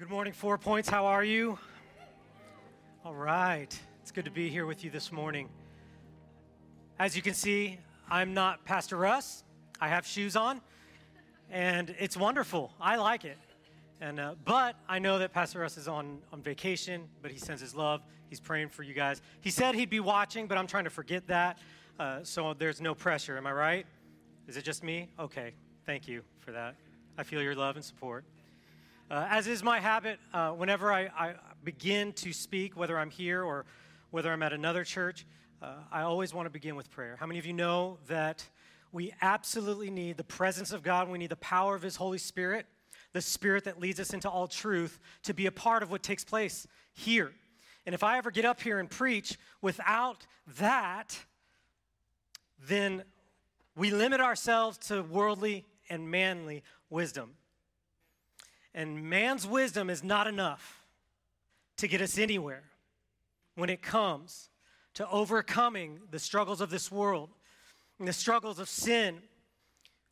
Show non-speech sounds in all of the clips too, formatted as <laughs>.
Good morning, Four Points. How are you? All right. It's good to be here with you this morning. As you can see, I'm not Pastor Russ. I have shoes on, and it's wonderful. I like it. And, uh, but I know that Pastor Russ is on, on vacation, but he sends his love. He's praying for you guys. He said he'd be watching, but I'm trying to forget that. Uh, so there's no pressure. Am I right? Is it just me? Okay. Thank you for that. I feel your love and support. Uh, as is my habit, uh, whenever I, I, begin to speak, whether I'm here or whether I'm at another church, uh, I always want to begin with prayer. How many of you know that we absolutely need the presence of God? We need the power of His Holy Spirit, the Spirit that leads us into all truth, to be a part of what takes place here. And if I ever get up here and preach without that, then we limit ourselves to worldly and manly wisdom. And man's wisdom is not enough to get us anywhere when it comes to overcoming the struggles of this world, and the struggles of sin,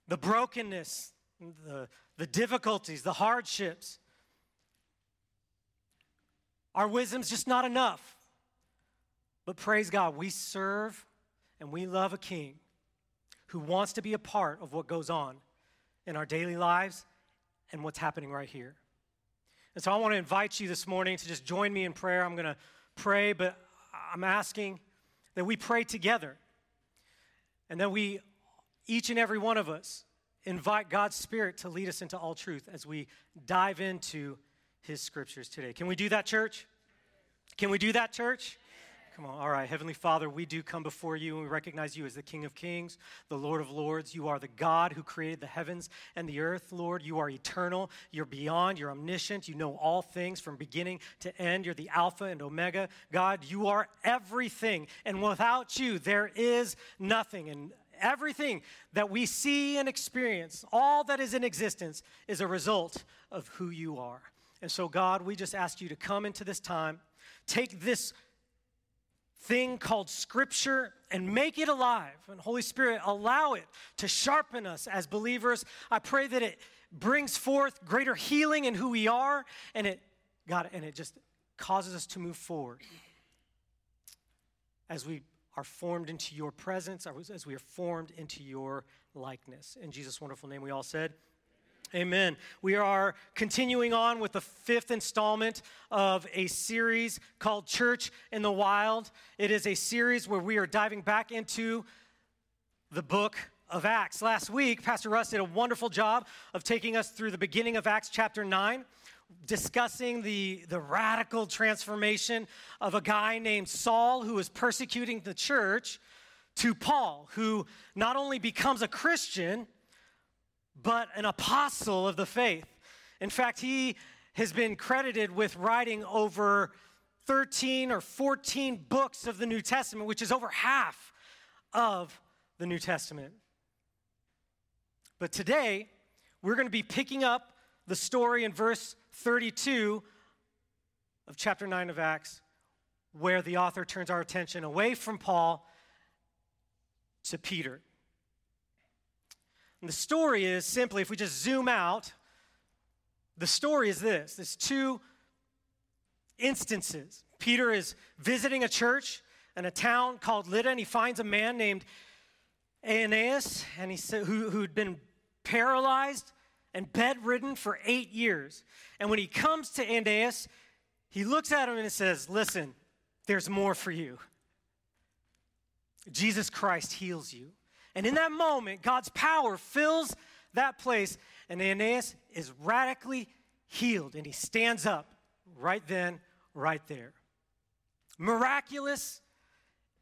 the brokenness, the, the difficulties, the hardships. Our wisdom's just not enough. But praise God, we serve and we love a king who wants to be a part of what goes on in our daily lives and what's happening right here. And so I want to invite you this morning to just join me in prayer. I'm going to pray, but I'm asking that we pray together and that we, each and every one of us, invite God's Spirit to lead us into all truth as we dive into His scriptures today. Can we do that, church? Can we do that, church? Come on. All right. Heavenly Father, we do come before you and we recognize you as the King of Kings, the Lord of Lords. You are the God who created the heavens and the earth, Lord. You are eternal. You're beyond. You're omniscient. You know all things from beginning to end. You're the Alpha and Omega. God, you are everything. And without you, there is nothing. And everything that we see and experience, all that is in existence, is a result of who you are. And so, God, we just ask you to come into this time, take this thing called Scripture and make it alive. And Holy Spirit, allow it to sharpen us as believers. I pray that it brings forth greater healing in who we are, and it, God, and it just causes us to move forward as we are formed into your presence, as we are formed into your likeness. In Jesus' wonderful name, we all said, Amen. We are continuing on with the fifth installment of a series called Church in the Wild. It is a series where we are diving back into the book of Acts. Last week, Pastor Russ did a wonderful job of taking us through the beginning of Acts chapter 9, discussing the, the radical transformation of a guy named Saul who was persecuting the church to Paul, who not only becomes a Christian, but an apostle of the faith. In fact, he has been credited with writing over 13 or 14 books of the New Testament, which is over half of the New Testament. But today, we're going to be picking up the story in verse 32 of chapter 9 of Acts, where the author turns our attention away from Paul to Peter. And the story is simply, if we just zoom out, the story is this there's two instances. Peter is visiting a church in a town called Lydda, and he finds a man named Aeneas, and he said, who, who'd been paralyzed and bedridden for eight years. And when he comes to Aeneas, he looks at him and says, Listen, there's more for you. Jesus Christ heals you. And in that moment, God's power fills that place, and Aeneas is radically healed, and he stands up right then, right there. Miraculous,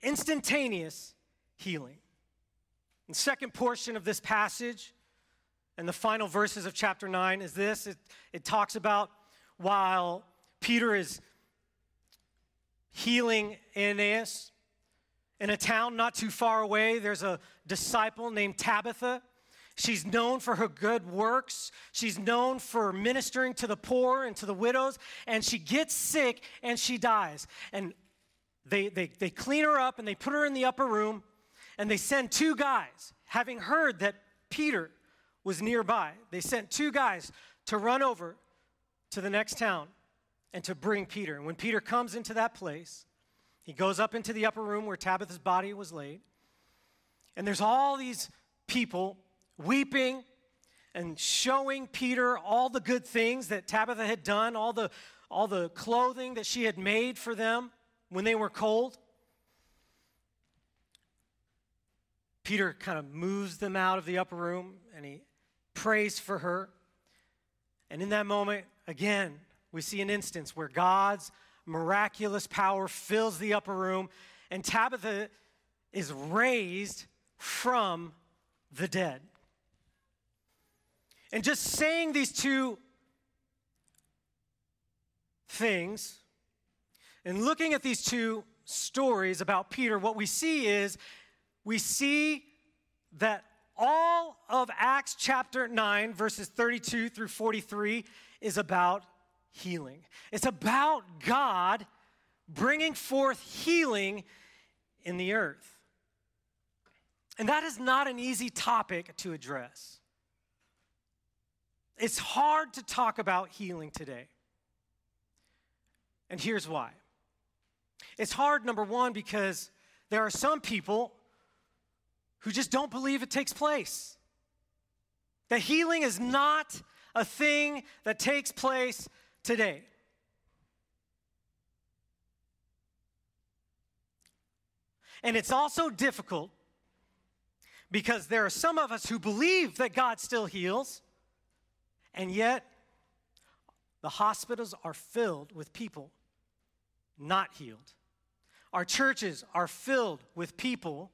instantaneous healing. The second portion of this passage and the final verses of chapter 9 is this it, it talks about while Peter is healing Aeneas, in a town not too far away, there's a disciple named Tabitha. She's known for her good works. She's known for ministering to the poor and to the widows. And she gets sick and she dies. And they, they, they clean her up and they put her in the upper room. And they send two guys, having heard that Peter was nearby. They sent two guys to run over to the next town and to bring Peter. And when Peter comes into that place, he goes up into the upper room where Tabitha's body was laid. And there's all these people weeping and showing Peter all the good things that Tabitha had done, all the, all the clothing that she had made for them when they were cold. Peter kind of moves them out of the upper room and he prays for her. And in that moment, again, we see an instance where God's miraculous power fills the upper room and Tabitha is raised from the dead. And just saying these two things and looking at these two stories about Peter, what we see is we see that all of Acts chapter 9, verses 32 through 43, is about healing. It's about God bringing forth healing in the earth. And that is not an easy topic to address. It's hard to talk about healing today. And here's why. It's hard, number one, because there are some people who just don't believe it takes place. That healing is not a thing that takes place today. And it's also difficult because there are some of us who believe that God still heals, and yet the hospitals are filled with people not healed. Our churches are filled with people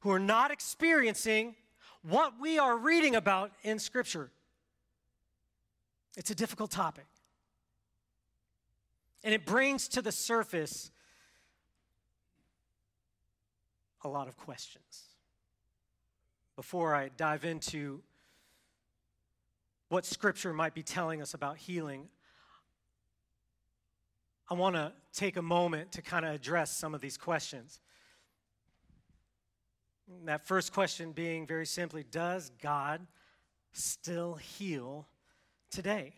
who are not experiencing what we are reading about in Scripture. It's a difficult topic. And it brings to the surface a lot of questions. Before I dive into what Scripture might be telling us about healing, I want to take a moment to kind of address some of these questions. That first question being very simply Does God still heal today?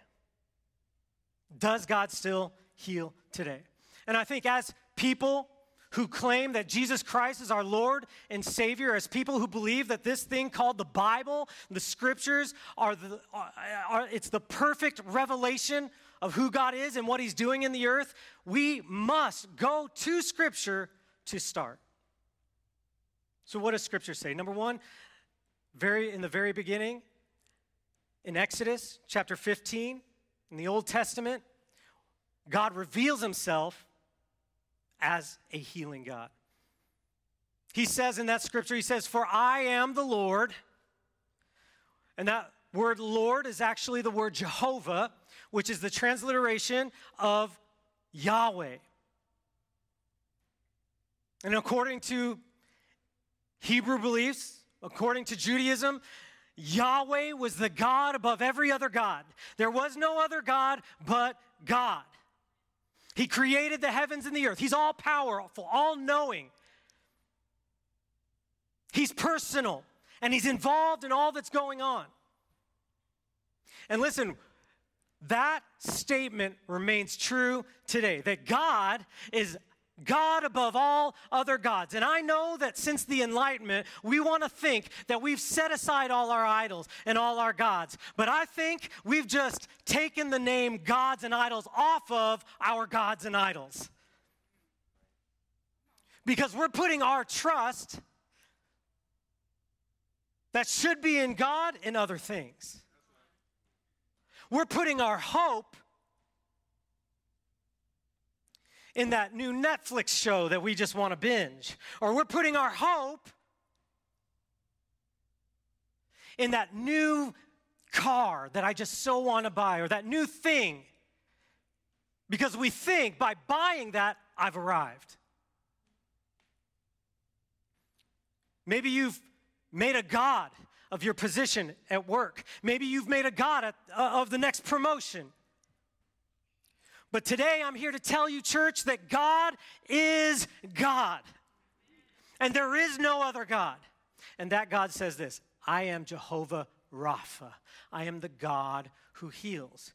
Does God still heal today? And I think as people who claim that Jesus Christ is our Lord and Savior, as people who believe that this thing called the Bible, the scriptures, are the, are, are, it's the perfect revelation of who God is and what He's doing in the earth, we must go to Scripture to start. So, what does Scripture say? Number one, very in the very beginning, in Exodus chapter 15, in the Old Testament, God reveals Himself as a healing God. He says in that scripture, He says, For I am the Lord. And that word Lord is actually the word Jehovah, which is the transliteration of Yahweh. And according to Hebrew beliefs, according to Judaism, Yahweh was the God above every other God. There was no other God but God. He created the heavens and the earth. He's all powerful, all knowing. He's personal, and He's involved in all that's going on. And listen, that statement remains true today that God is God above all other gods. And I know that since the Enlightenment, we want to think that we've set aside all our idols and all our gods. But I think we've just taken the name gods and idols off of our gods and idols. Because we're putting our trust that should be in God in other things. We're putting our hope in that new Netflix show that we just want to binge. Or we're putting our hope in that new car that I just so want to buy or that new thing because we think by buying that, I've arrived. Maybe you've made a God of your position at work. Maybe you've made a God at, uh, of the next promotion. But today I'm here to tell you, church, that God is God. And there is no other God. And that God says this I am Jehovah Rapha. I am the God who heals.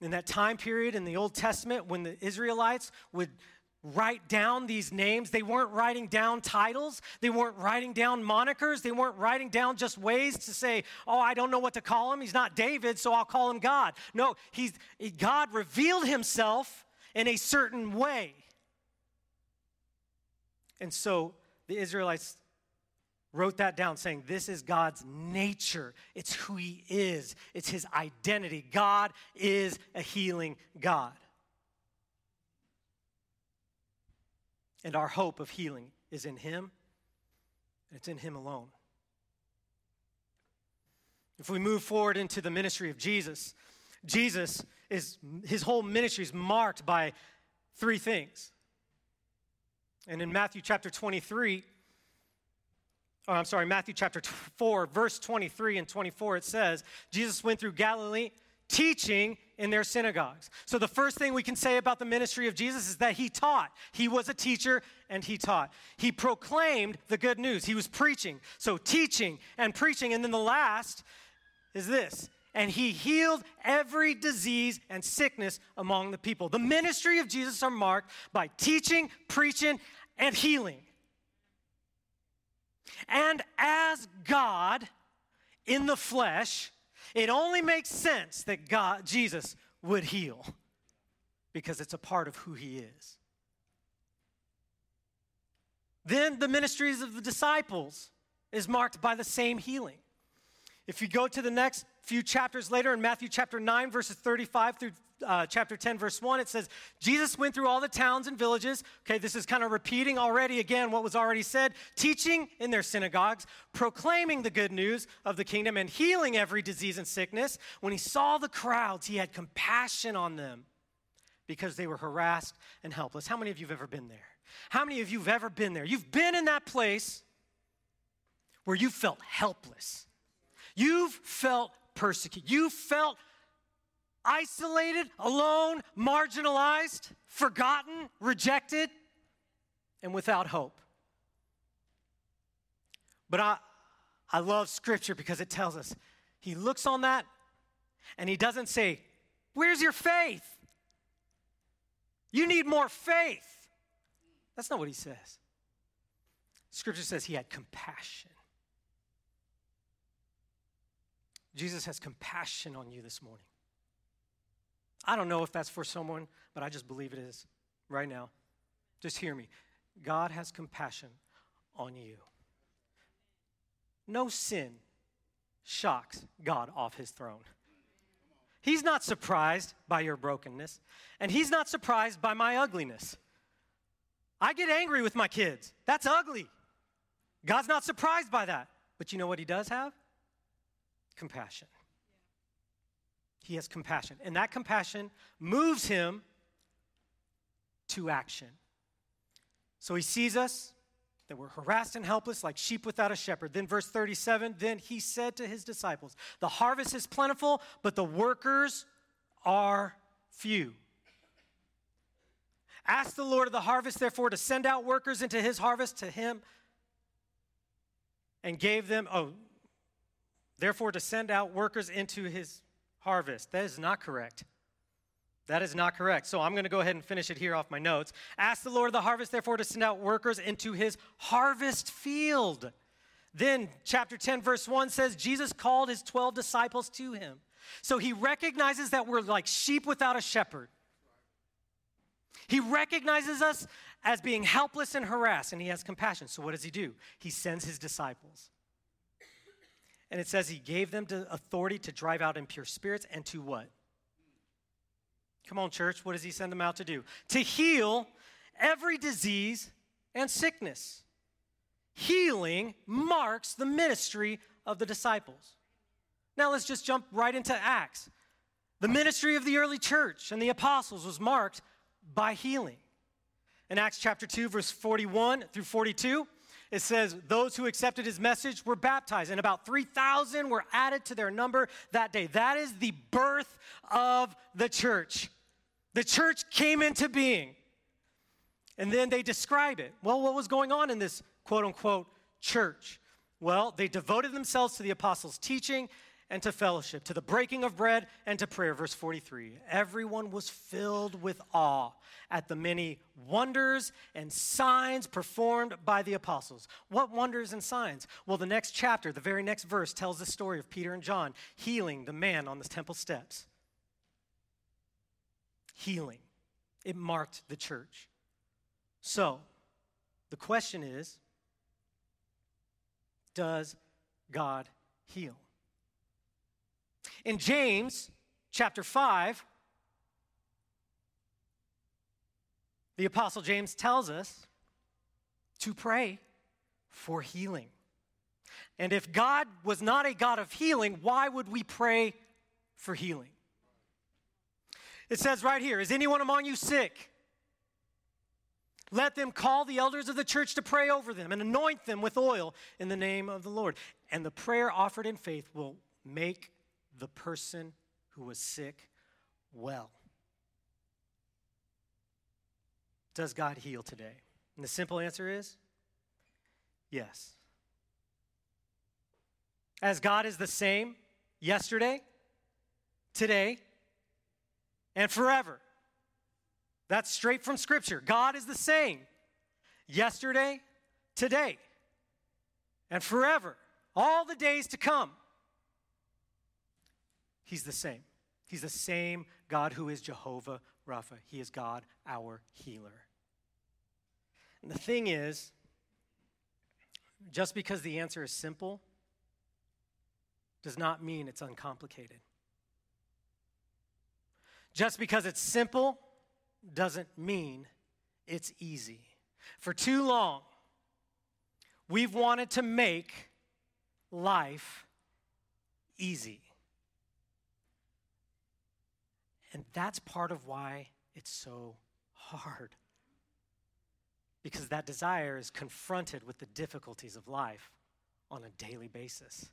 In that time period in the Old Testament, when the Israelites would write down these names. They weren't writing down titles. They weren't writing down monikers. They weren't writing down just ways to say, oh, I don't know what to call him. He's not David, so I'll call him God. No, he's, God revealed himself in a certain way. And so the Israelites wrote that down saying, This is God's nature. It's who He is, it's His identity. God is a healing God. And our hope of healing is in Him, and it's in Him alone. If we move forward into the ministry of Jesus, Jesus is, his whole ministry is marked by three things. And in Matthew chapter 23, or I'm sorry, Matthew chapter 4, verse 23 and 24, it says, Jesus went through Galilee teaching in their synagogues. So, the first thing we can say about the ministry of Jesus is that he taught. He was a teacher and he taught. He proclaimed the good news. He was preaching. So, teaching and preaching. And then the last is this and he healed every disease and sickness among the people. The ministry of Jesus are marked by teaching, preaching, and healing. And as God in the flesh, it only makes sense that God, Jesus, would heal because it's a part of who he is. Then the ministries of the disciples is marked by the same healing. If you go to the next few chapters later in Matthew chapter 9, verses 35 through uh, chapter 10, verse 1, it says, Jesus went through all the towns and villages. Okay, this is kind of repeating already again what was already said, teaching in their synagogues, proclaiming the good news of the kingdom, and healing every disease and sickness. When he saw the crowds, he had compassion on them because they were harassed and helpless. How many of you have ever been there? How many of you have ever been there? You've been in that place where you felt helpless. You've felt persecuted. You felt isolated, alone, marginalized, forgotten, rejected, and without hope. But I, I love scripture because it tells us he looks on that and he doesn't say, Where's your faith? You need more faith. That's not what he says. Scripture says he had compassion. Jesus has compassion on you this morning. I don't know if that's for someone, but I just believe it is right now. Just hear me. God has compassion on you. No sin shocks God off his throne. He's not surprised by your brokenness, and he's not surprised by my ugliness. I get angry with my kids. That's ugly. God's not surprised by that. But you know what he does have? Compassion. He has compassion. And that compassion moves him to action. So he sees us, that we're harassed and helpless like sheep without a shepherd. Then, verse 37 then he said to his disciples, The harvest is plentiful, but the workers are few. Ask the Lord of the harvest, therefore, to send out workers into his harvest to him and gave them, oh, therefore to send out workers into his harvest. That is not correct. That is not correct. So I'm going to go ahead and finish it here off my notes. Ask the Lord of the harvest, therefore, to send out workers into his harvest field. Then, chapter 10, verse 1 says, Jesus called his 12 disciples to him. So he recognizes that we're like sheep without a shepherd. He recognizes us as being helpless and harassed, and he has compassion. So what does he do? He sends his disciples. And it says he gave them authority to drive out impure spirits and to what? Come on, church, what does he send them out to do? To heal every disease and sickness. Healing marks the ministry of the disciples. Now let's just jump right into Acts. The ministry of the early church and the apostles was marked by healing. In Acts chapter 2, verse 41 through 42, it says, Those who accepted his message were baptized, and about 3,000 were added to their number that day. That is the birth of the church. The church came into being. And then they describe it. Well, what was going on in this quote unquote church? Well, they devoted themselves to the apostles' teaching and to fellowship, to the breaking of bread and to prayer. Verse 43 Everyone was filled with awe at the many wonders and signs performed by the apostles. What wonders and signs? Well, the next chapter, the very next verse, tells the story of Peter and John healing the man on the temple steps. Healing. It marked the church. So, the question is Does God heal? In James chapter 5, the Apostle James tells us to pray for healing. And if God was not a God of healing, why would we pray for healing? It says right here Is anyone among you sick? Let them call the elders of the church to pray over them and anoint them with oil in the name of the Lord. And the prayer offered in faith will make the person who was sick well. Does God heal today? And the simple answer is yes. As God is the same yesterday, today, and forever. That's straight from Scripture. God is the same yesterday, today, and forever, all the days to come. He's the same. He's the same God who is Jehovah Rapha. He is God, our healer. And the thing is, just because the answer is simple does not mean it's uncomplicated. Just because it's simple doesn't mean it's easy. For too long, we've wanted to make life easy. And that's part of why it's so hard. Because that desire is confronted with the difficulties of life on a daily basis.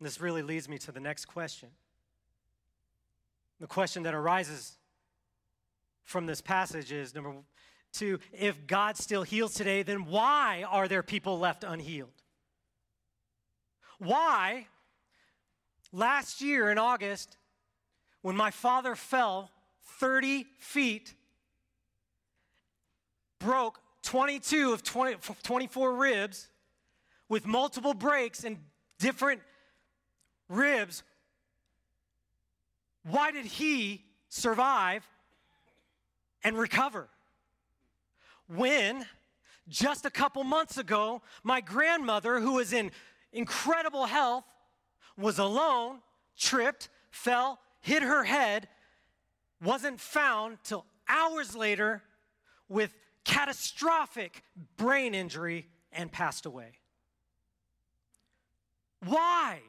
This really leads me to the next question. The question that arises from this passage is number two if God still heals today, then why are there people left unhealed? Why, last year in August, when my father fell 30 feet, broke 22 of 20, 24 ribs with multiple breaks and different ribs, why did he survive and recover? When just a couple months ago, my grandmother, who was in incredible health, was alone, tripped, fell, hit her head, wasn't found till hours later with catastrophic brain injury and passed away. Why?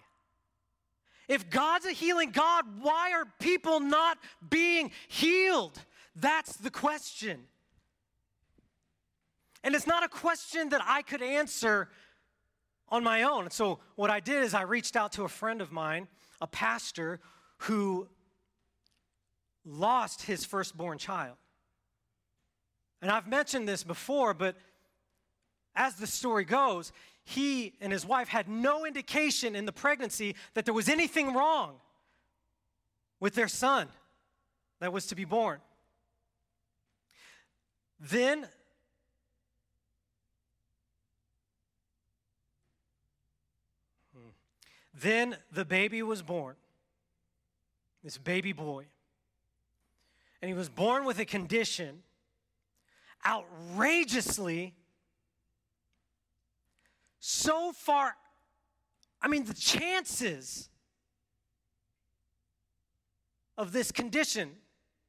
If God's a healing God, why are people not being healed? That's the question. And it's not a question that I could answer on my own. And So, what I did is I reached out to a friend of mine, a pastor who lost his firstborn child. And I've mentioned this before, but as the story goes, he and his wife had no indication in the pregnancy that there was anything wrong with their son that was to be born. Then Then the baby was born, this baby boy. And he was born with a condition outrageously so far. I mean, the chances of this condition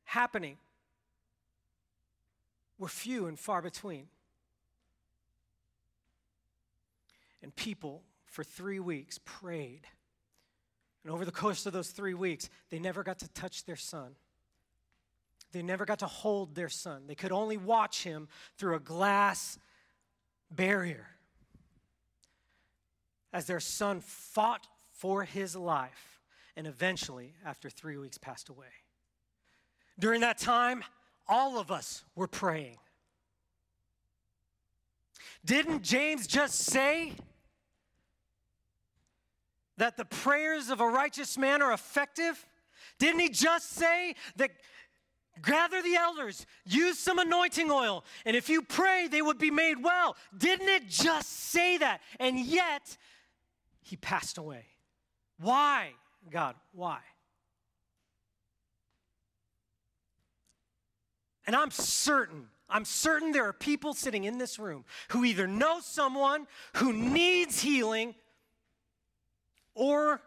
happening were few and far between. And people for three weeks prayed. And over the course of those three weeks, they never got to touch their son. They never got to hold their son. They could only watch him through a glass barrier as their son fought for his life and eventually, after three weeks, passed away. During that time, all of us were praying. Didn't James just say that the prayers of a righteous man are effective? Didn't he just say that gather the elders, use some anointing oil, and if you pray, they would be made well? Didn't it just say that? And yet, he passed away. Why, God? Why? And I'm certain, I'm certain there are people sitting in this room who either know someone who needs healing or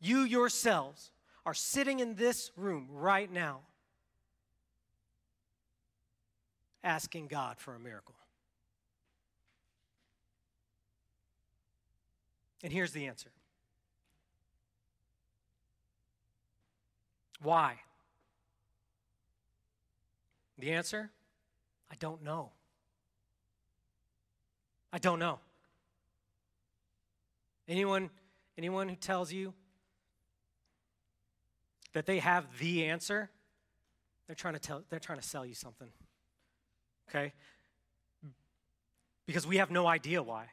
you yourselves are sitting in this room right now asking God for a miracle. And here's the answer why? The answer? I don't know. I don't know. Anyone anyone who tells you that they have the answer, they're trying to tell they're trying to sell you something. Okay? Because we have no idea why.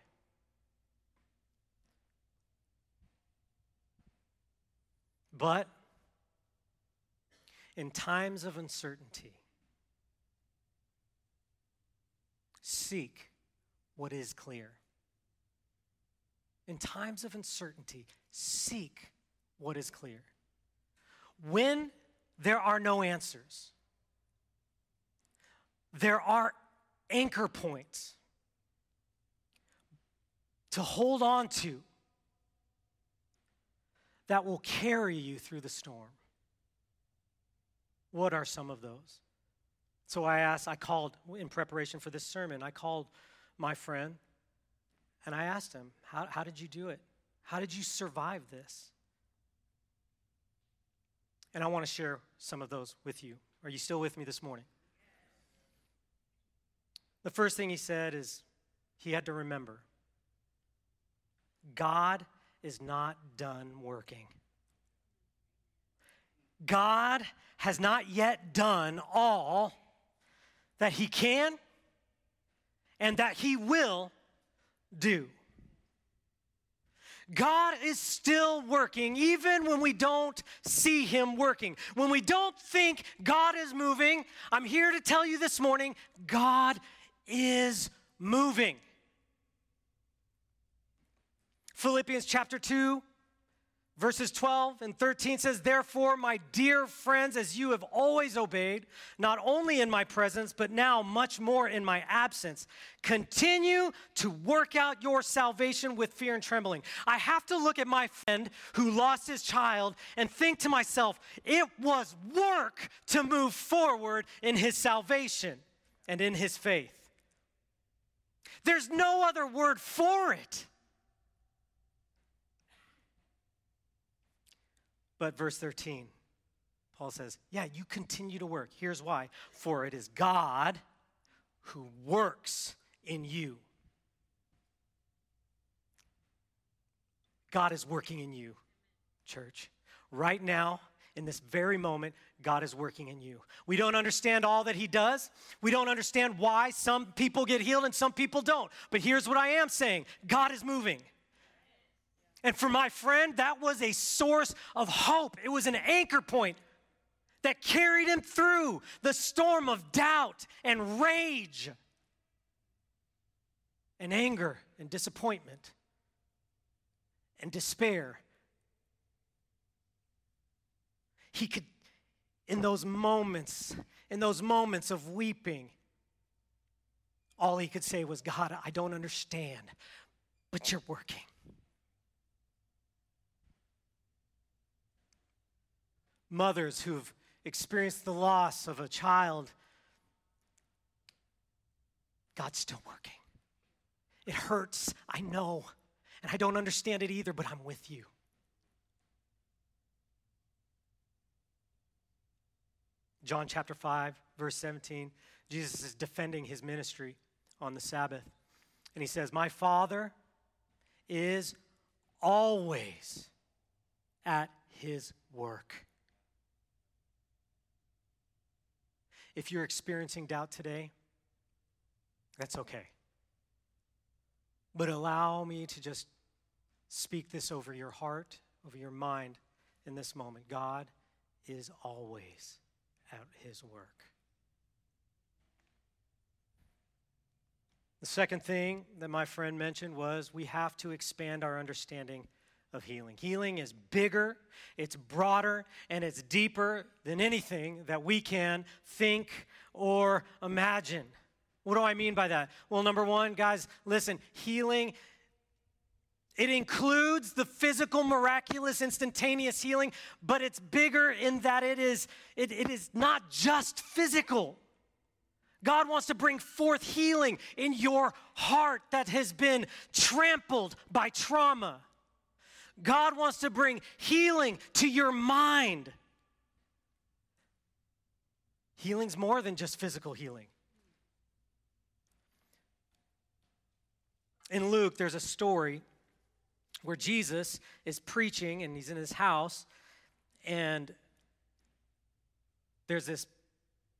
But in times of uncertainty, seek what is clear. In times of uncertainty, seek what is clear. When there are no answers, there are anchor points to hold on to that will carry you through the storm. What are some of those? So I asked, I called in preparation for this sermon, I called my friend and I asked him, How, how did you do it? How did you survive this? And I want to share some of those with you. Are you still with me this morning? The first thing he said is he had to remember God is not done working. God has not yet done all that he can and that he will do. God is still working, even when we don't see Him working. When we don't think God is moving, I'm here to tell you this morning God is moving. Philippians chapter 2, Verses 12 and 13 says, Therefore, my dear friends, as you have always obeyed, not only in my presence, but now much more in my absence, continue to work out your salvation with fear and trembling. I have to look at my friend who lost his child and think to myself, it was work to move forward in his salvation and in his faith. There's no other word for it. But verse 13, Paul says, Yeah, you continue to work. Here's why for it is God who works in you. God is working in you, church. Right now, in this very moment, God is working in you. We don't understand all that He does. We don't understand why some people get healed and some people don't. But here's what I am saying God is moving. And for my friend, that was a source of hope. It was an anchor point that carried him through the storm of doubt and rage and anger and disappointment and despair. He could, in those moments, in those moments of weeping, all he could say was, God, I don't understand, but you're working. Mothers who've experienced the loss of a child, God's still working. It hurts, I know, and I don't understand it either, but I'm with you. John chapter 5, verse 17, Jesus is defending his ministry on the Sabbath. And he says, My Father is always at his work. If you're experiencing doubt today, that's okay. But allow me to just speak this over your heart, over your mind in this moment. God is always at his work. The second thing that my friend mentioned was we have to expand our understanding of healing. Healing is bigger, it's broader, and it's deeper than anything that we can think or imagine. What do I mean by that? Well, number one, guys, listen, healing. It includes the physical, miraculous, instantaneous healing, but it's bigger in that it is, it, it is not just physical. God wants to bring forth healing in your heart that has been trampled by trauma. God wants to bring healing to your mind. Healing's more than just physical healing. In Luke, there's a story where Jesus is preaching and he's in his house, and there's this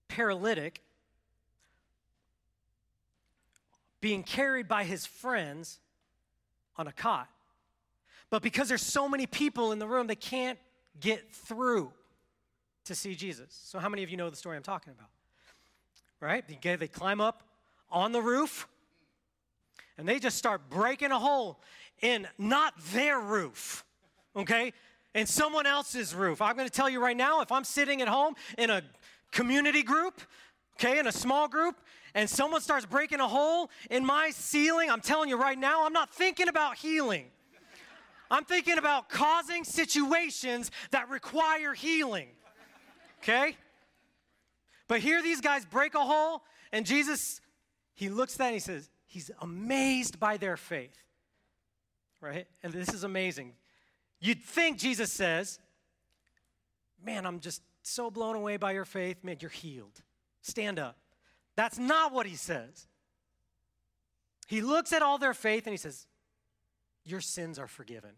paralytic being carried by his friends on a cot. But because there's so many people in the room, they can't get through to see Jesus. So, how many of you know the story I'm talking about? Right? They, climb up on the roof and they just start breaking a hole in not their roof, okay? In someone else's roof. I'm gonna tell you right now if I'm sitting at home in a community group, okay, in a small group, and someone starts breaking a hole in my ceiling, I'm telling you right now, I'm not thinking about healing. I'm thinking about causing situations that require healing. Okay? But here these guys break a hole, and Jesus, he looks at that and he says, He's amazed by their faith. Right? And this is amazing. You'd think Jesus says, Man, I'm just so blown away by your faith. Man, you're healed. Stand up. That's not what he says. He looks at all their faith and he says, Your sins are forgiven.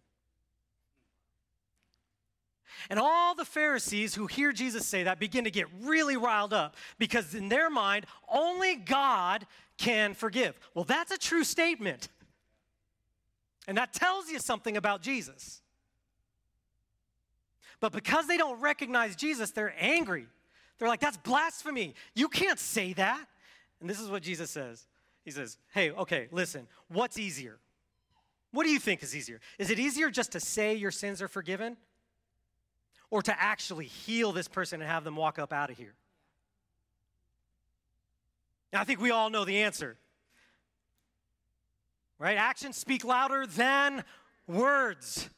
And all the Pharisees who hear Jesus say that begin to get really riled up because, in their mind, only God can forgive. Well, that's a true statement. And that tells you something about Jesus. But because they don't recognize Jesus, they're angry. They're like, that's blasphemy. You can't say that. And this is what Jesus says He says, hey, okay, listen, what's easier? What do you think is easier? Is it easier just to say your sins are forgiven? Or to actually heal this person and have them walk up out of here? Now, I think we all know the answer. Right? Actions speak louder than words.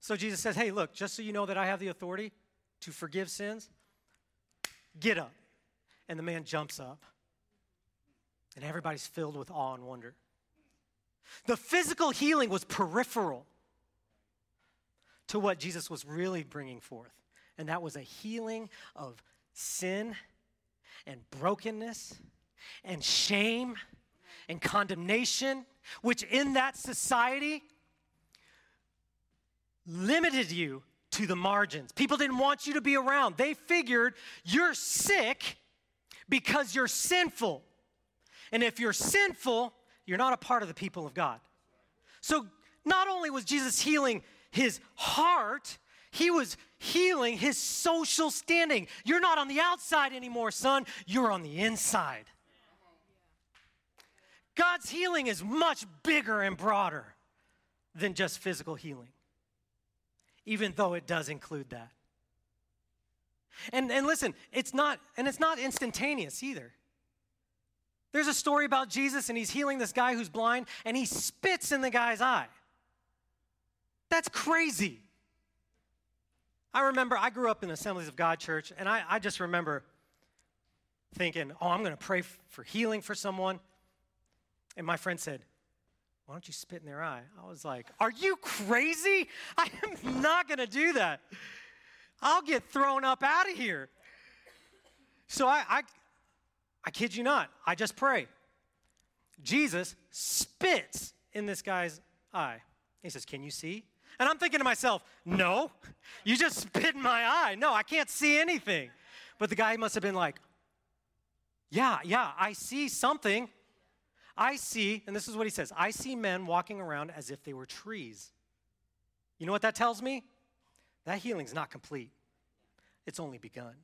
So Jesus says, Hey, look, just so you know that I have the authority to forgive sins, get up. And the man jumps up. And everybody's filled with awe and wonder. The physical healing was peripheral to what Jesus was really bringing forth. And that was a healing of sin and brokenness and shame and condemnation, which in that society limited you to the margins. People didn't want you to be around. They figured you're sick because you're sinful. And if you're sinful, you're not a part of the people of God. So not only was Jesus healing his heart, he was healing his social standing. You're not on the outside anymore, son, you're on the inside. God's healing is much bigger and broader than just physical healing, even though it does include that. And, and listen, it's not, and it's not instantaneous either. There's a story about Jesus, and he's healing this guy who's blind, and he spits in the guy's eye. That's crazy. I remember I grew up in the Assemblies of God church, and I, I just remember thinking, oh, I'm going to pray for healing for someone. And my friend said, why don't you spit in their eye? I was like, are you crazy? I am not going to do that. I'll get thrown up out of here. So I, I, I kid you not, I just pray. Jesus spits in this guy's eye. He says, Can you see? And I'm thinking to myself, no, you just spit in my eye. No, I can't see anything. But the guy must have been like, yeah, yeah, I see something. I see, and this is what he says I see men walking around as if they were trees. You know what that tells me? That healing's not complete, it's only begun.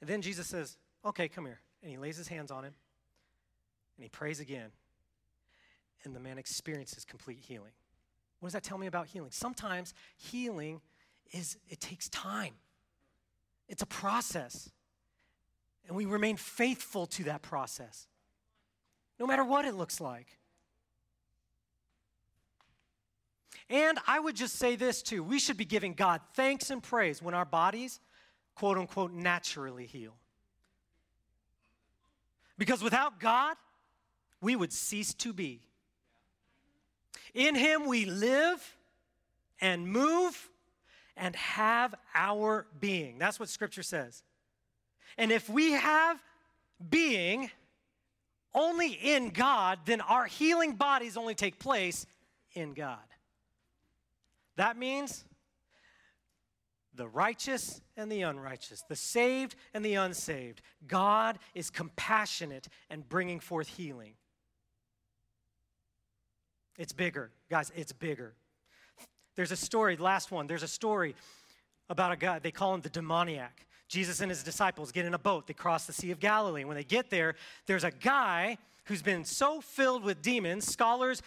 And then Jesus says, Okay, come here. And he lays his hands on him and he prays again. And the man experiences complete healing. What does that tell me about healing? Sometimes healing is, it takes time, it's a process. And we remain faithful to that process, no matter what it looks like. And I would just say this too we should be giving God thanks and praise when our bodies, quote unquote, naturally heal. Because without God, we would cease to be. In Him we live and move and have our being. That's what Scripture says. And if we have being only in God, then our healing bodies only take place in God. That means the righteous and the unrighteous, the saved and the unsaved. God is compassionate and bringing forth healing. It's bigger. Guys, it's bigger. There's a story, last one, there's a story about a guy, they call him the demoniac. Jesus and his disciples get in a boat, they cross the Sea of Galilee. When they get there, there's a guy who's been so filled with demons, scholars,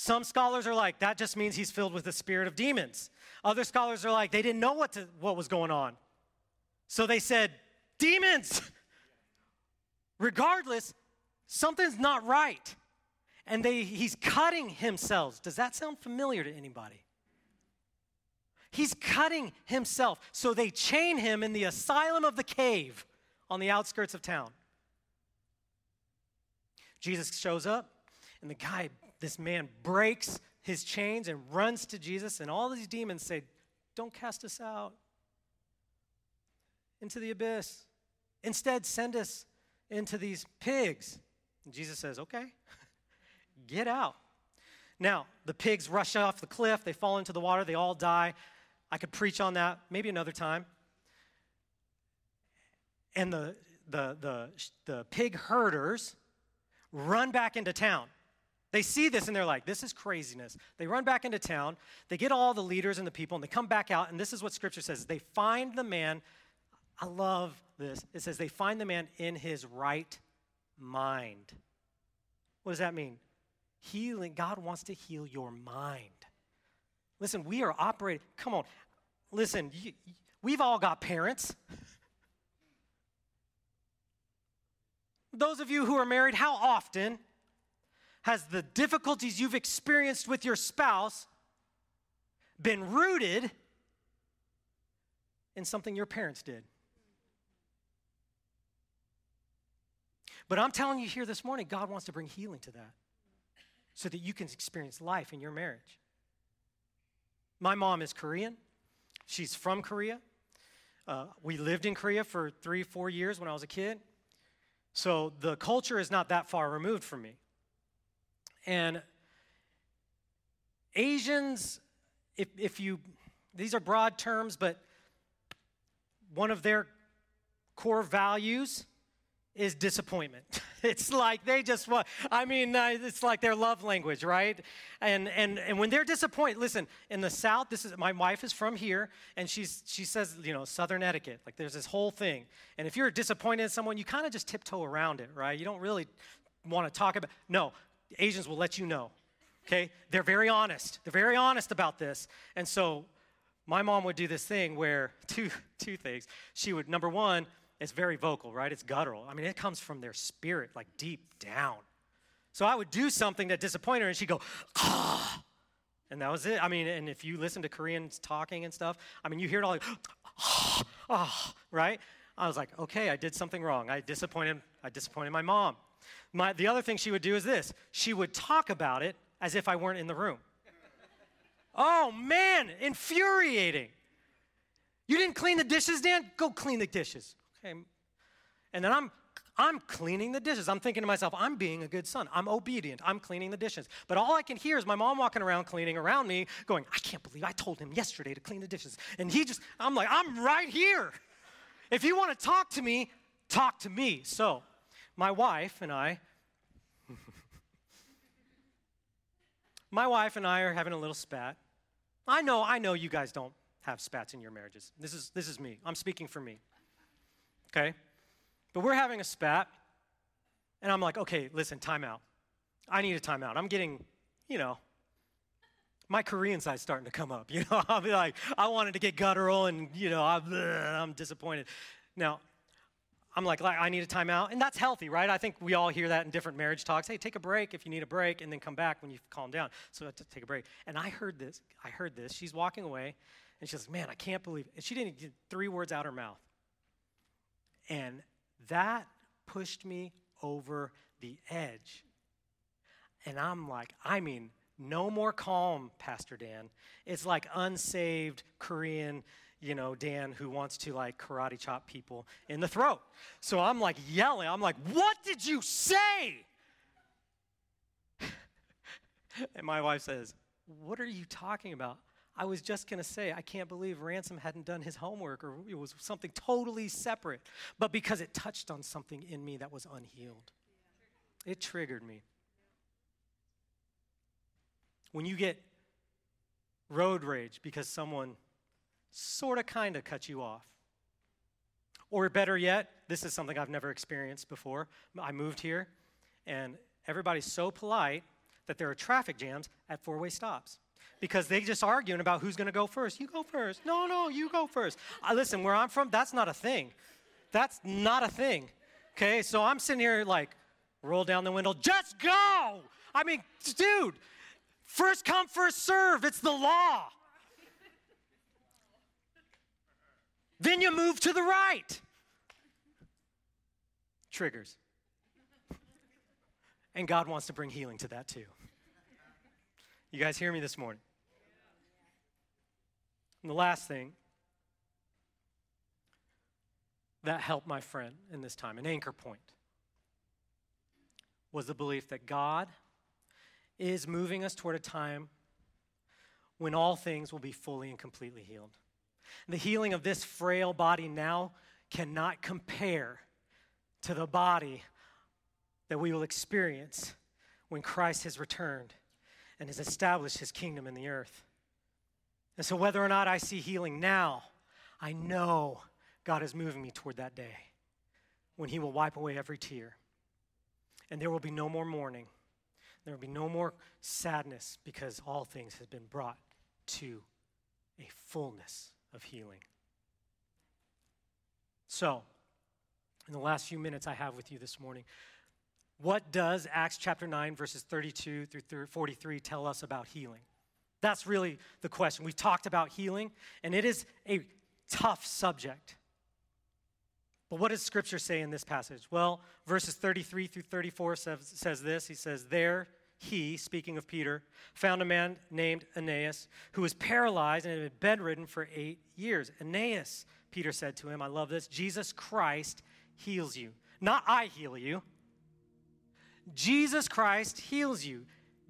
some scholars are like, that just means he's filled with the spirit of demons. Other scholars are like, they didn't know what, to, what was going on. So they said, demons! <laughs> Regardless, something's not right and they, he's cutting himself. Does that sound familiar to anybody? He's cutting himself. So they chain him in the asylum of the cave on the outskirts of town. Jesus shows up, and the guy, this man, breaks his chains and runs to Jesus, and all these demons say, Don't cast us out into the abyss. Instead, send us into these pigs. And Jesus says, Okay. <laughs> Get out. Now, the pigs rush off the cliff, they fall into the water, they all die. I could preach on that maybe another time. And the, the, the, the pig herders run back into town. They see this and they're like, this is craziness. They run back into town. They get all the leaders and the people and they come back out. And this is what scripture says they find the man. I love this. It says they find the man in his right mind. What does that mean? Healing, God wants to heal your mind. Listen, we are operating, come on, listen, you, we've all got parents. <laughs> Those of you who are married, how often has the difficulties you've experienced with your spouse been rooted in something your parents did? But I'm telling you here this morning, God wants to bring healing to that so that you can experience life in your marriage. My mom is Korean. She's from Korea. Uh, we lived in Korea for three, four years when I was a kid. So the culture is not that far removed from me. And Asians, if, if you, these are broad terms, but one of their core values is disappointment. <laughs> it's like they just want, I mean, uh, it's like their love language, right? And, and, and when they're disappointed, listen, in the South, this is, my wife is from here, and she's, she says, you know, Southern etiquette. Like there's this whole thing. And if you're disappointed in someone, you kind of just tiptoe around it, right? You don't really want to talk about, no, Asians will let you know, okay? They're very honest. They're very honest about this. And so my mom would do this thing where, <laughs> two, two things. She would, number one, it's very vocal, right? It's guttural. I mean, it comes from their spirit, like deep down. So I would do something that disappointed her, and she'd go, ah. And that was it. I mean, and if you listen to Koreans talking and stuff, I mean, you hear it all like, ah, ah, right? I was like, okay, I did something wrong. I disappointed, I disappointed my mom. My, the other thing she would do is this she would talk about it as if I weren't in the room. oh, man, infuriating. You didn't clean the dishes, Dan? Go clean the dishes. Okay. And then I'm I'm cleaning the dishes. I'm thinking to myself, I'm being a good son. I'm obedient. I'm cleaning the dishes. But all I can hear is my mom walking around cleaning around me, going, I can't believe I told him yesterday to clean the dishes. And he just, I'm like, I'm right here. If you want to talk to me, talk to me. So, my wife and I, <laughs> my wife and I are having a little spat. I know, I know you guys don't have spats in your marriages. This is, this is me. I'm speaking for me. Okay? But we're having a spat, and I'm like, okay, listen, time out. I need a timeout. I'm getting, you know, my Korean side's starting to come up. <laughs> You know, I'll be like, I wanted to get guttural, and, you know, I'm, <laughs> I'm disappointed. Now, I'm like, I need a timeout, and that's healthy, right? I think we all hear that in different marriage talks. Hey, take a break if you need a break, and then come back when you've calmed down. So uh, I take a break. And I heard this. I heard this. She's walking away, and she's like, "Man, I can't believe." It. And she didn't get three words out her mouth, and that pushed me over the edge. And I'm like, I mean, no more calm, Pastor Dan. It's like unsaved Korean you know, Dan who wants to like karate chop people in the throat. So I'm like yelling. I'm like, what did you say? <laughs> and my wife says, What are you talking about? I was just going to say, I can't believe Ransom hadn't done his homework or it was something totally separate. But because it touched on something in me that was unhealed, it triggered me. When you get road rage because someone sort of kind of cut you off. Or better yet, this is something I've never experienced before. I moved here, and everybody's so polite that there are traffic jams at four way stops because they just arguing about who's going to go first. You go first. No, no, you go first. I, listen, where I'm from, that's not a thing. That's not a thing. Okay, so I'm sitting here like, roll down the window, just go. I mean, dude, first come, first serve. It's the law. Then you move to the right. Triggers. And God wants to bring healing to that too. You guys hear me this morning? And the last thing that helped my friend in this time, an anchor point, was the belief that God is moving us toward a time when all things will be fully and completely healed. The healing of this frail body now cannot compare to the body that we will experience when Christ has returned and has established his kingdom in the earth. And so, whether or not I see healing now, I know God is moving me toward that day when he will wipe away every tear. And there will be no more mourning. There will be no more sadness because all things have been brought to a fullness of healing. So, in the last few minutes I have with you this morning, what does Acts chapter 9, verses 32 through 43 tell us about healing? That's really the question. We've talked about healing, and it is a tough subject. But what does Scripture say in this passage? Well, verses 33 through 34 says, says this He says, There he, speaking of Peter, found a man named Aeneas who was paralyzed and had been bedridden for eight years. Aeneas, Peter said to him, I love this, Jesus Christ heals you. Not I heal you. Jesus Christ heals you.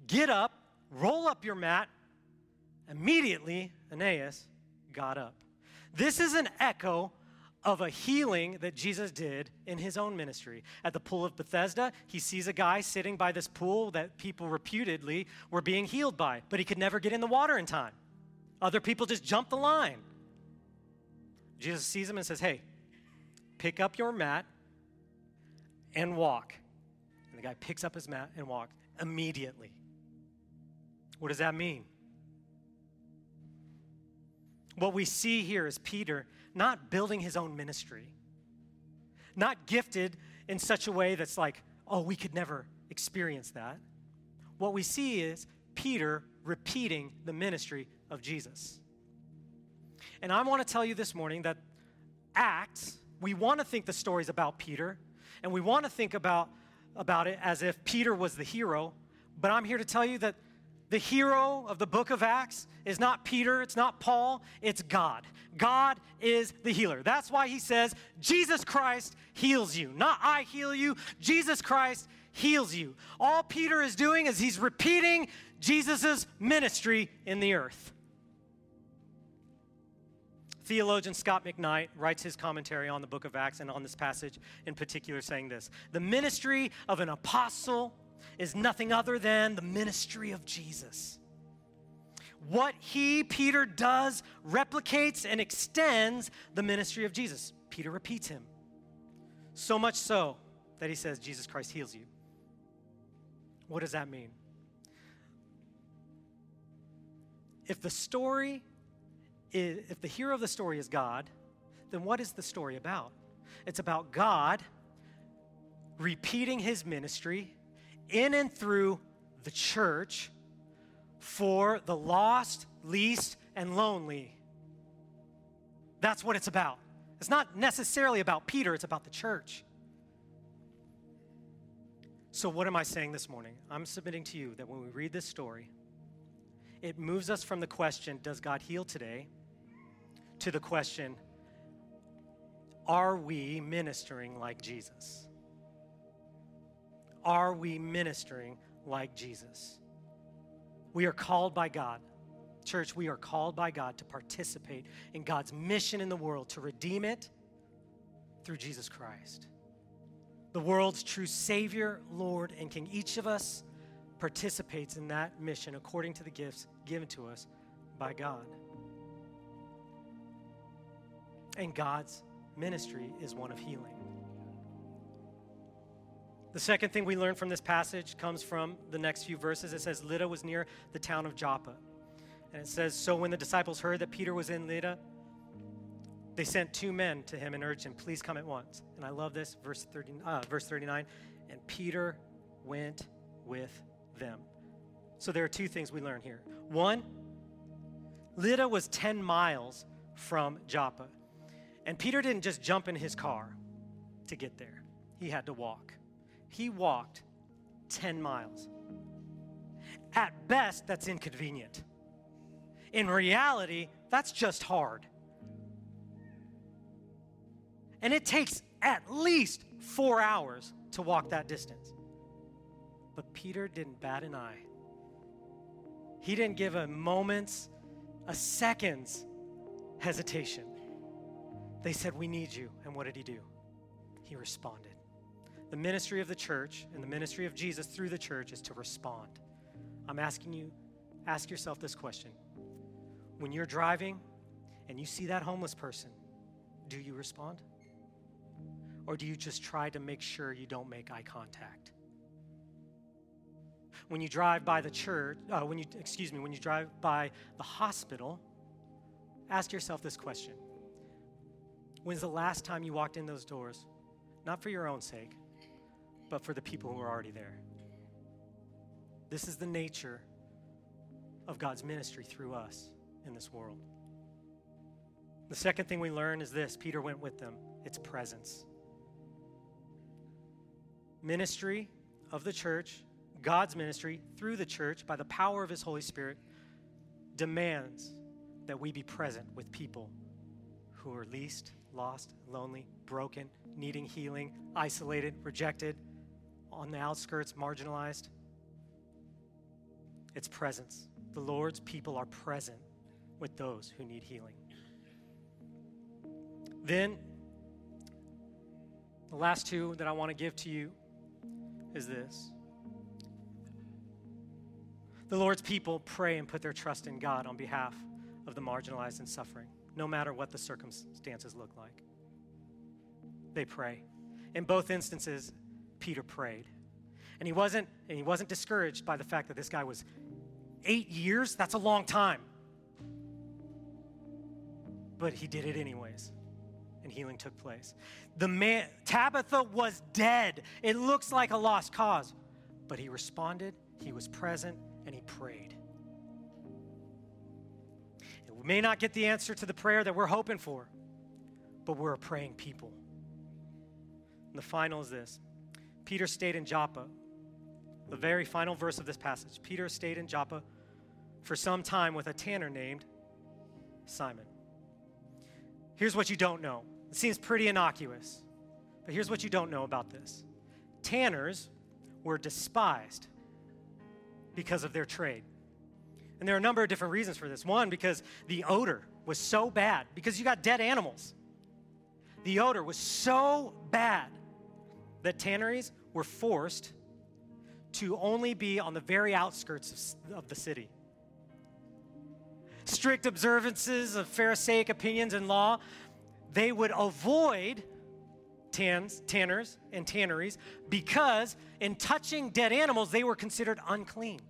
Get up, roll up your mat. Immediately, Aeneas got up. This is an echo of a healing that Jesus did in his own ministry. At the pool of Bethesda, he sees a guy sitting by this pool that people reputedly were being healed by, but he could never get in the water in time. Other people just jumped the line. Jesus sees him and says, Hey, pick up your mat and walk. And the guy picks up his mat and walks immediately. What does that mean? What we see here is Peter not building his own ministry, not gifted in such a way that's like, oh, we could never experience that. What we see is Peter repeating the ministry of Jesus. And I want to tell you this morning that Acts, we want to think the story's about Peter, and we want to think about, about it as if Peter was the hero, but I'm here to tell you that the hero of the book of Acts is not Peter, it's not Paul, it's God. God is the healer. That's why he says, Jesus Christ heals you. Not I heal you, Jesus Christ heals you. All Peter is doing is he's repeating Jesus' ministry in the earth. Theologian Scot McKnight writes his commentary on the book of Acts and on this passage in particular, saying this The ministry of an apostle is nothing other than the ministry of Jesus. What he, Peter, does replicates and extends the ministry of Jesus. Peter repeats him. So much so that he says, Jesus Christ heals you. What does that mean? If the story is, if the hero of the story is God, then what is the story about? It's about God repeating his ministry in and through the church for the lost, least, and lonely. That's what it's about. It's not necessarily about Peter, it's about the church. So, what am I saying this morning? I'm submitting to you that when we read this story, it moves us from the question, Does God heal today? to the question, Are we ministering like Jesus? Are we ministering like Jesus? We are called by God. Church, we are called by God to participate in God's mission in the world, to redeem it through Jesus Christ. The world's true Savior, Lord, and King. Each of us participates in that mission according to the gifts given to us by God. And God's ministry is one of healing. The second thing we learn from this passage comes from the next few verses. It says, Lydda was near the town of Joppa. And it says, So when the disciples heard that Peter was in Lydda, they sent two men to him and urged him, Please come at once. And I love this, verse, 30, uh, verse 39. And Peter went with them. So there are two things we learn here. One, Lydda was 10 miles from Joppa. And Peter didn't just jump in his car to get there, he had to walk. He walked 10 miles. At best, that's inconvenient. In reality, that's just hard. And it takes at least four hours to walk that distance. But Peter didn't bat an eye. He didn't give a moment's, a second's hesitation. They said, We need you. And what did he do? He responded. The ministry of the church and the ministry of Jesus through the church is to respond. I'm asking you, ask yourself this question. When you're driving and you see that homeless person, do you respond? Or do you just try to make sure you don't make eye contact? When you drive by the church, uh, when you, excuse me, when you drive by the hospital, ask yourself this question When's the last time you walked in those doors? Not for your own sake, but for the people who are already there. This is the nature of God's ministry through us in this world. The second thing we learn is this Peter went with them it's presence. Ministry of the church, God's ministry through the church by the power of his Holy Spirit, demands that we be present with people who are least, lost, lonely, broken, needing healing, isolated, rejected, on the outskirts, marginalized. It's presence. The Lord's people are present with those who need healing. Then, the last two that I want to give to you is this The Lord's people pray and put their trust in God on behalf of the marginalized and suffering, no matter what the circumstances look like. They pray. In both instances, Peter prayed. And he wasn't and he wasn't discouraged by the fact that this guy was 8 years, that's a long time. But he did it anyways. And healing took place. The man Tabitha was dead. It looks like a lost cause. But he responded, he was present, and he prayed. And we may not get the answer to the prayer that we're hoping for, but we're a praying people. And the final is this Peter stayed in Joppa. The very final verse of this passage Peter stayed in Joppa for some time with a tanner named Simon. Here's what you don't know. It seems pretty innocuous, but here's what you don't know about this tanners were despised because of their trade. And there are a number of different reasons for this. One, because the odor was so bad, because you got dead animals. The odor was so bad that tanneries were forced to only be on the very outskirts of, of the city. Strict observances of Pharisaic opinions and law, they would avoid tans, tanners and tanneries because in touching dead animals, they were considered unclean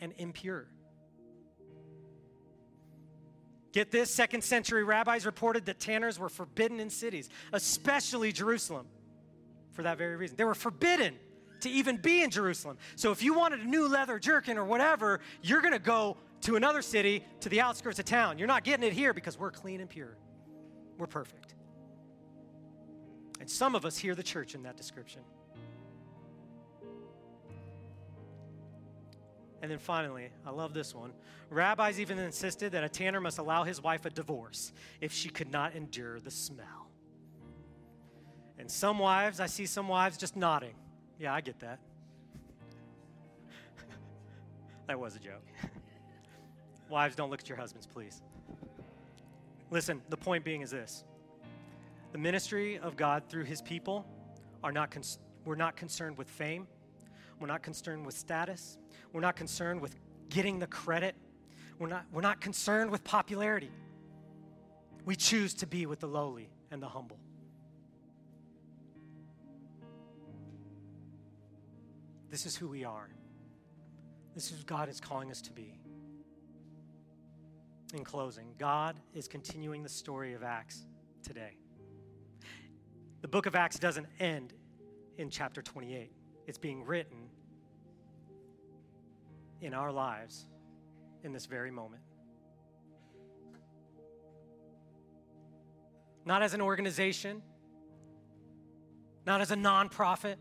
and impure. Get this second century rabbis reported that tanners were forbidden in cities, especially Jerusalem, for that very reason. They were forbidden to even be in Jerusalem. So if you wanted a new leather jerkin or whatever, you're going to go to another city to the outskirts of town. You're not getting it here because we're clean and pure. We're perfect. And some of us hear the church in that description. And then finally, I love this one. Rabbis even insisted that a tanner must allow his wife a divorce if she could not endure the smell. And some wives, I see some wives just nodding. Yeah, I get that. <laughs> that was a joke. <laughs> wives, don't look at your husbands, please. Listen, the point being is this the ministry of God through his people are not, cons- we're not concerned with fame, we're not concerned with status. We're not concerned with getting the credit. We're not, we're not concerned with popularity. We choose to be with the lowly and the humble. This is who we are. This is who God is calling us to be. In closing, God is continuing the story of Acts today. The book of Acts doesn't end in chapter 28, it's being written in our lives in this very moment. Not as an organization, not as a nonprofit,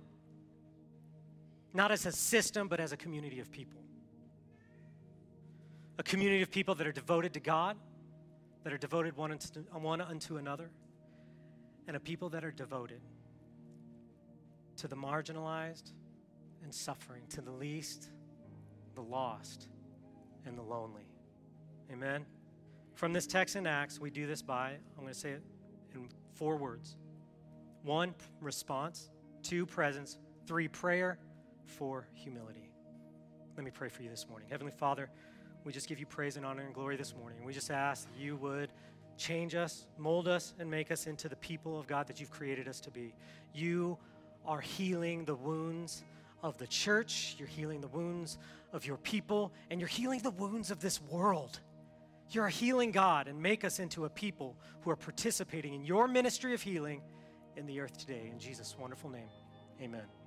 not as a system, but as a community of people. A community of people that are devoted to God, that are devoted one unto, one unto another, and a people that are devoted to the marginalized and suffering, to the least the lost, and the lonely. Amen? From this text in Acts, we do this by, I'm going to say it in four words one, response, two, presence, three, prayer, four, humility. Let me pray for you this morning. Heavenly Father, we just give you praise and honor and glory this morning. We just ask that you would change us, mold us, and make us into the people of God that you've created us to be. You are healing the wounds of the church, you're healing the wounds of your people, and you're healing the wounds of this world. You're a healing God, and make us into a people who are participating in your ministry of healing in the earth today. In Jesus' wonderful name, amen.